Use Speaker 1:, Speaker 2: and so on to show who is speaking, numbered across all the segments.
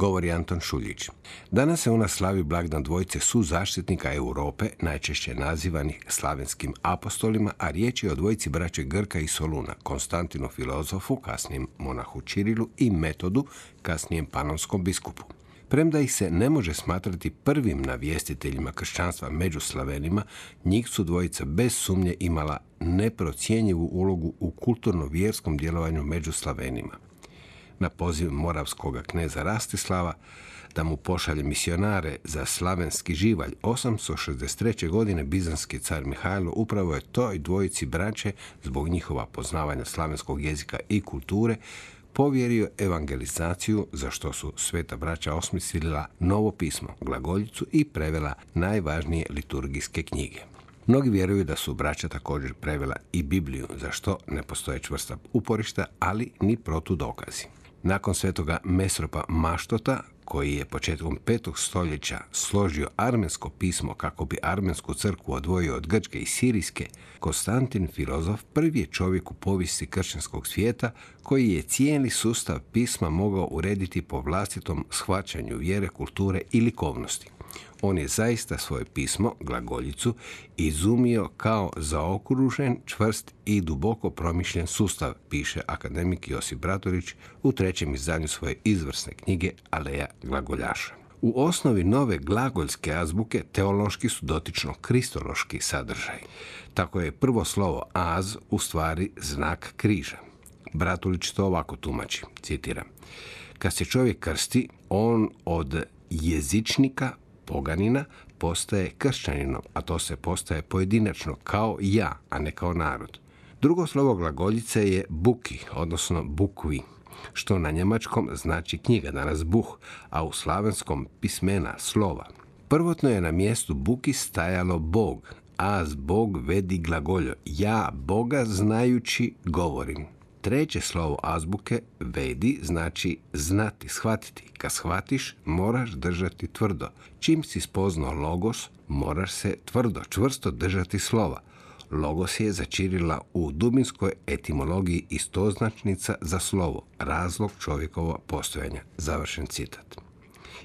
Speaker 1: Govori Anton Šuljić. Danas se u nas slavi blagdan dvojice su zaštitnika Europe, najčešće nazivanih slavenskim apostolima, a riječ je o dvojici braće Grka i Soluna, Konstantinu filozofu, kasnijem monahu Čirilu i Metodu, kasnijem panonskom biskupu. Premda ih se ne može smatrati prvim navjestiteljima kršćanstva među Slavenima, njih su dvojica bez sumnje imala neprocjenjivu ulogu u kulturno-vjerskom djelovanju među Slavenima na poziv moravskog kneza Rastislava da mu pošalje misionare za slavenski živalj 863. godine bizanski car Mihajlo upravo je toj dvojici braće zbog njihova poznavanja slavenskog jezika i kulture povjerio evangelizaciju za što su sveta braća osmislila novo pismo, glagoljicu i prevela najvažnije liturgijske knjige. Mnogi vjeruju da su braća također prevela i Bibliju, za što ne postoje čvrsta uporišta, ali ni protudokazi. Nakon svetoga Mesropa Maštota, koji je početkom petog stoljeća složio armensko pismo kako bi armensku crkvu odvojio od grčke i sirijske, Konstantin filozof prvi je čovjek u povijesti kršćanskog svijeta koji je cijeli sustav pisma mogao urediti po vlastitom shvaćanju vjere, kulture i likovnosti. On je zaista svoje pismo, glagoljicu, izumio kao zaokružen, čvrst i duboko promišljen sustav, piše akademik Josip Bratorić u trećem izdanju svoje izvrsne knjige Aleja glagoljaša. U osnovi nove glagoljske azbuke teološki su dotično kristološki sadržaj. Tako je prvo slovo az u stvari znak križa. Bratulić to ovako tumači, citiram. Kad se čovjek krsti, on od jezičnika poganina postaje kršćaninom, a to se postaje pojedinačno kao ja, a ne kao narod. Drugo slovo glagoljice je buki, odnosno bukvi, što na njemačkom znači knjiga, danas buh, a u slavenskom pismena, slova. Prvotno je na mjestu buki stajalo Bog, a Bog vedi glagoljo, ja Boga znajući govorim. Treće slovo azbuke, vedi, znači znati, shvatiti. Kad shvatiš, moraš držati tvrdo. Čim si spoznao logos, moraš se tvrdo, čvrsto držati slova. Logos je začirila u dubinskoj etimologiji istoznačnica za slovo, razlog čovjekova postojanja. Završen citat.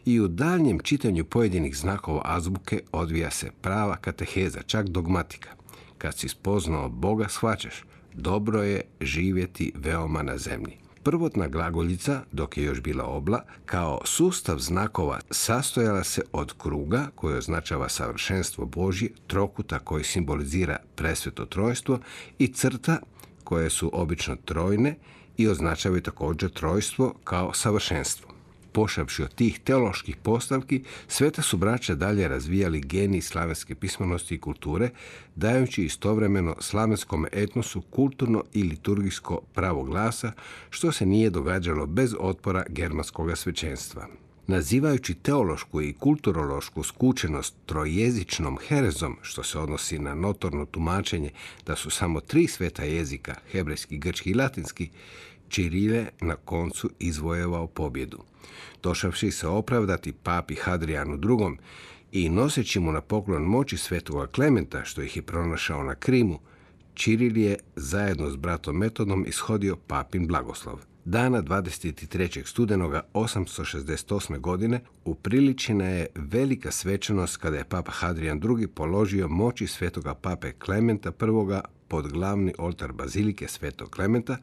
Speaker 1: I u daljnjem čitanju pojedinih znakova azbuke odvija se prava kateheza, čak dogmatika. Kad si spoznao Boga, shvaćaš – dobro je živjeti veoma na zemlji. Prvotna glagoljica, dok je još bila obla, kao sustav znakova sastojala se od kruga koji označava savršenstvo Božje, trokuta koji simbolizira presveto trojstvo i crta koje su obično trojne i označavaju također trojstvo kao savršenstvo pošavši od tih teoloških postavki, sveta su braća dalje razvijali genij slavenske pismenosti i kulture, dajući istovremeno slavenskom etnosu kulturno i liturgijsko pravo glasa, što se nije događalo bez otpora germanskog svećenstva. Nazivajući teološku i kulturološku skučenost trojezičnom herezom, što se odnosi na notorno tumačenje da su samo tri sveta jezika, hebrejski, grčki i latinski, Čirile na koncu izvojevao pobjedu. Došavši se opravdati papi Hadrijanu II. i noseći mu na poklon moći svetoga Klementa, što ih je pronašao na Krimu, Čiril je zajedno s bratom Metodom ishodio papin blagoslov. Dana 23. studenoga 868. godine upriličena je velika svečanost kada je papa Hadrian II. položio moći svetoga pape Klementa I pod glavni oltar bazilike Svetog Klementa,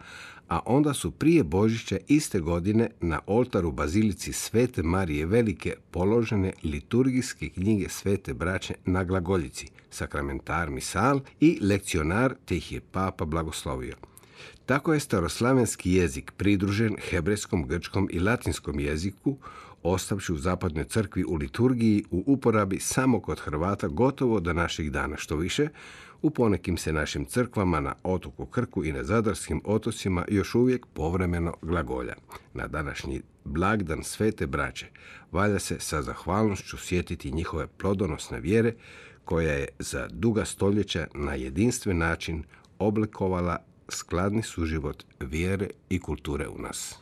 Speaker 1: a onda su prije Božića iste godine na oltaru bazilici Svete Marije Velike položene liturgijske knjige Svete braće na glagoljici, sakramentar misal i lekcionar, te ih je papa blagoslovio. Tako je staroslavenski jezik pridružen hebrejskom, grčkom i latinskom jeziku, ostavši u zapadnoj crkvi u liturgiji u uporabi samo kod Hrvata gotovo do naših dana. Što više, U ponekim se našim crkvama na otoku Krku i na Zadarskim otocima još uvijek povremeno glagolja. Na današnji blagdan svete braće valja se sa zahvalnošću sjetiti njihove plodonosne vjere koja je za duga stoljeća na jedinstven način oblikovala skladni suživot vjere i kulture u nas.